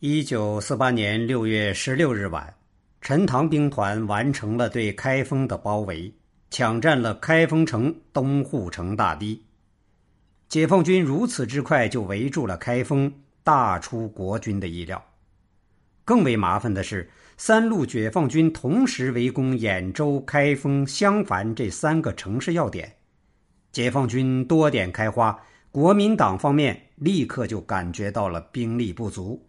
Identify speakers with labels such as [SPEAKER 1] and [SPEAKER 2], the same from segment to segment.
[SPEAKER 1] 一九四八年六月十六日晚，陈塘兵团完成了对开封的包围，抢占了开封城东护城大堤。解放军如此之快就围住了开封，大出国军的意料。更为麻烦的是，三路解放军同时围攻兖州、开封、襄樊这三个城市要点，解放军多点开花，国民党方面立刻就感觉到了兵力不足。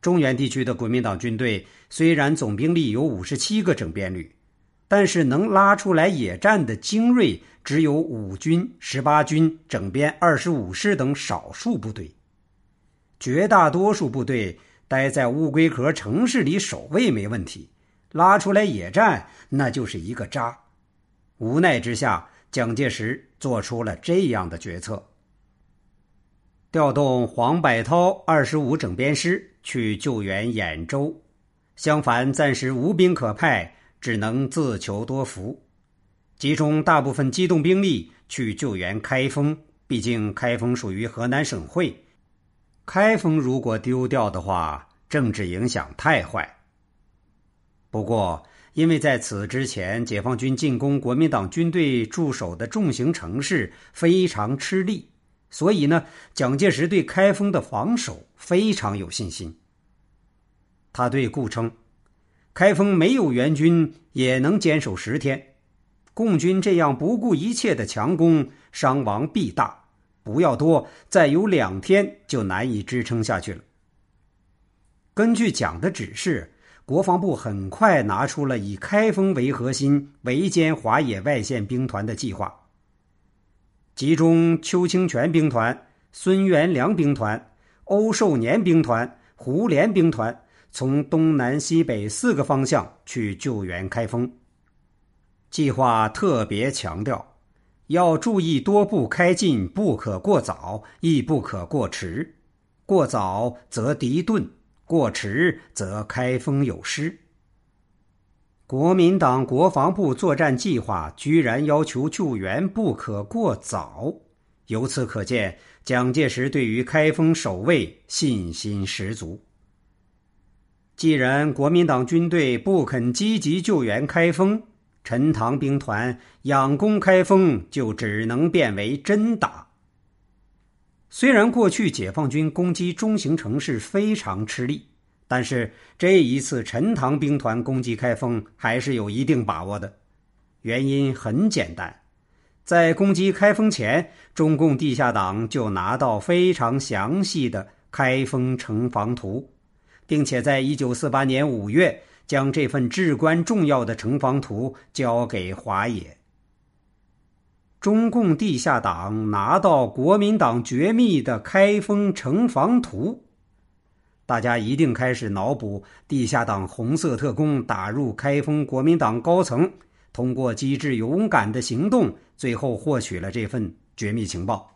[SPEAKER 1] 中原地区的国民党军队虽然总兵力有五十七个整编旅，但是能拉出来野战的精锐只有五军、十八军、整编二十五师等少数部队，绝大多数部队。待在乌龟壳城市里守卫没问题，拉出来野战那就是一个渣。无奈之下，蒋介石做出了这样的决策：调动黄百韬二十五整编师去救援兖州，襄樊暂时无兵可派，只能自求多福；集中大部分机动兵力去救援开封，毕竟开封属于河南省会。开封如果丢掉的话，政治影响太坏。不过，因为在此之前，解放军进攻国民党军队驻守的重型城市非常吃力，所以呢，蒋介石对开封的防守非常有信心。他对顾称：“开封没有援军也能坚守十天，共军这样不顾一切的强攻，伤亡必大。”不要多，再有两天就难以支撑下去了。根据蒋的指示，国防部很快拿出了以开封为核心围歼华野外线兵团的计划，集中邱清泉兵团、孙元良兵团、欧寿年兵团、胡琏兵团，从东南西北四个方向去救援开封。计划特别强调。要注意多步开进，不可过早，亦不可过迟。过早则敌钝，过迟则开封有失。国民党国防部作战计划居然要求救援不可过早，由此可见，蒋介石对于开封守卫信心十足。既然国民党军队不肯积极救援开封，陈塘兵团仰攻开封，就只能变为真打。虽然过去解放军攻击中型城市非常吃力，但是这一次陈塘兵团攻击开封还是有一定把握的。原因很简单，在攻击开封前，中共地下党就拿到非常详细的开封城防图，并且在一九四八年五月。将这份至关重要的城防图交给华野。中共地下党拿到国民党绝密的开封城防图，大家一定开始脑补地下党红色特工打入开封国民党高层，通过机智勇敢的行动，最后获取了这份绝密情报。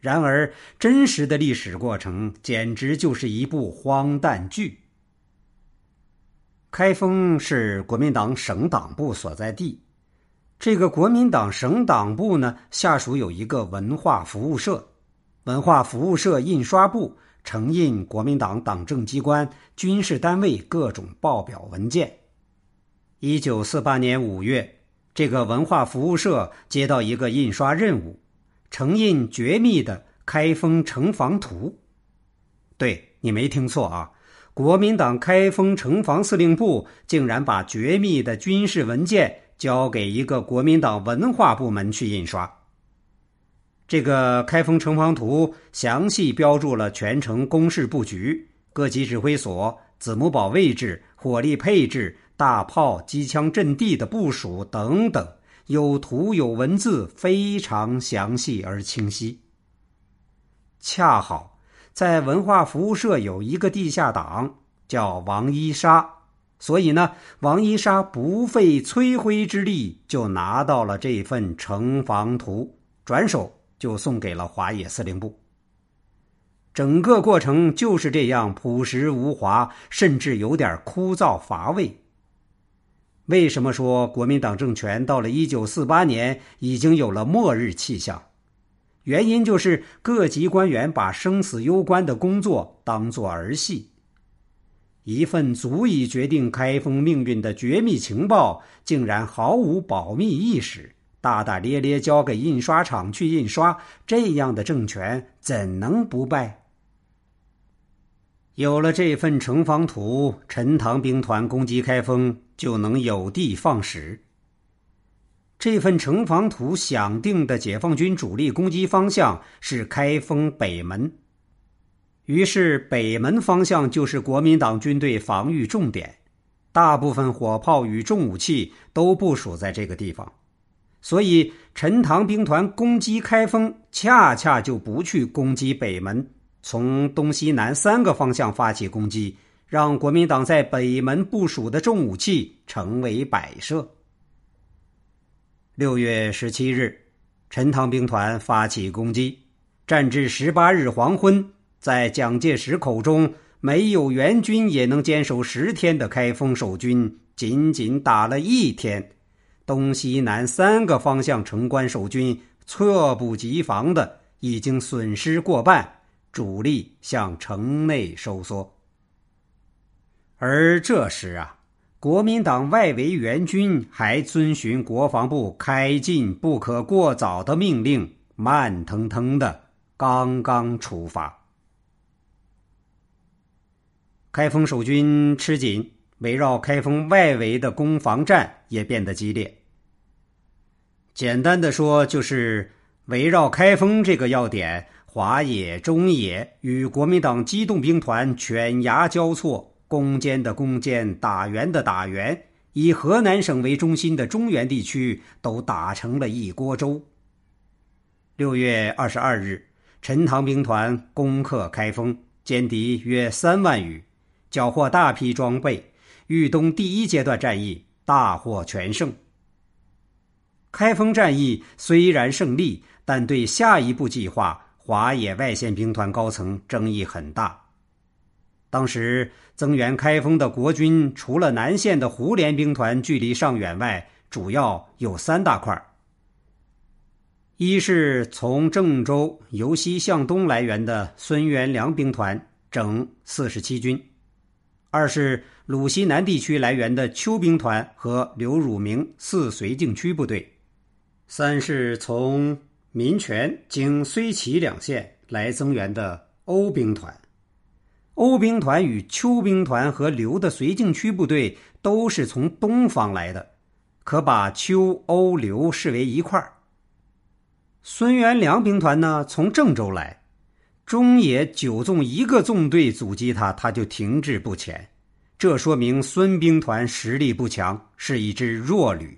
[SPEAKER 1] 然而，真实的历史过程简直就是一部荒诞剧。开封是国民党省党部所在地，这个国民党省党部呢，下属有一个文化服务社，文化服务社印刷部承印国民党党政机关、军事单位各种报表文件。一九四八年五月，这个文化服务社接到一个印刷任务，承印绝密的开封城防图。对你没听错啊！国民党开封城防司令部竟然把绝密的军事文件交给一个国民党文化部门去印刷。这个开封城防图详细标注了全城工事布局、各级指挥所、子母堡位置、火力配置、大炮、机枪阵地的部署等等，有图有文字，非常详细而清晰。恰好。在文化服务社有一个地下党叫王一沙，所以呢，王一沙不费吹灰之力就拿到了这份城防图，转手就送给了华野司令部。整个过程就是这样朴实无华，甚至有点枯燥乏味。为什么说国民党政权到了一九四八年已经有了末日气象？原因就是各级官员把生死攸关的工作当作儿戏。一份足以决定开封命运的绝密情报，竟然毫无保密意识，大大咧咧交给印刷厂去印刷，这样的政权怎能不败？有了这份城防图，陈塘兵团攻击开封就能有的放矢。这份城防图想定的解放军主力攻击方向是开封北门，于是北门方向就是国民党军队防御重点，大部分火炮与重武器都部署在这个地方，所以陈塘兵团攻击开封，恰恰就不去攻击北门，从东西南三个方向发起攻击，让国民党在北门部署的重武器成为摆设。六月十七日，陈塘兵团发起攻击，战至十八日黄昏，在蒋介石口中没有援军也能坚守十天的开封守军，仅仅打了一天，东西南三个方向城关守军猝不及防的已经损失过半，主力向城内收缩。而这时啊。国民党外围援军还遵循国防部开进不可过早的命令，慢腾腾的刚刚出发。开封守军吃紧，围绕开封外围的攻防战也变得激烈。简单的说，就是围绕开封这个要点，华野、中野与国民党机动兵团犬牙交错。攻坚的攻坚，打援的打援，以河南省为中心的中原地区都打成了一锅粥。六月二十二日，陈塘兵团攻克开封，歼敌约三万余，缴获大批装备，豫东第一阶段战役大获全胜。开封战役虽然胜利，但对下一步计划，华野外线兵团高层争议很大。当时增援开封的国军，除了南线的胡联兵团距离尚远外，主要有三大块一是从郑州由西向东来援的孙元良兵团整四十七军；二是鲁西南地区来源的邱兵团和刘汝明四绥靖区部队；三是从民权经睢齐两县来增援的欧兵团。欧兵团与邱兵团和刘的绥靖区部队都是从东方来的，可把邱、欧、刘视为一块儿。孙元良兵团呢，从郑州来，中野九纵一个纵队阻击他，他就停滞不前，这说明孙兵团实力不强，是一支弱旅。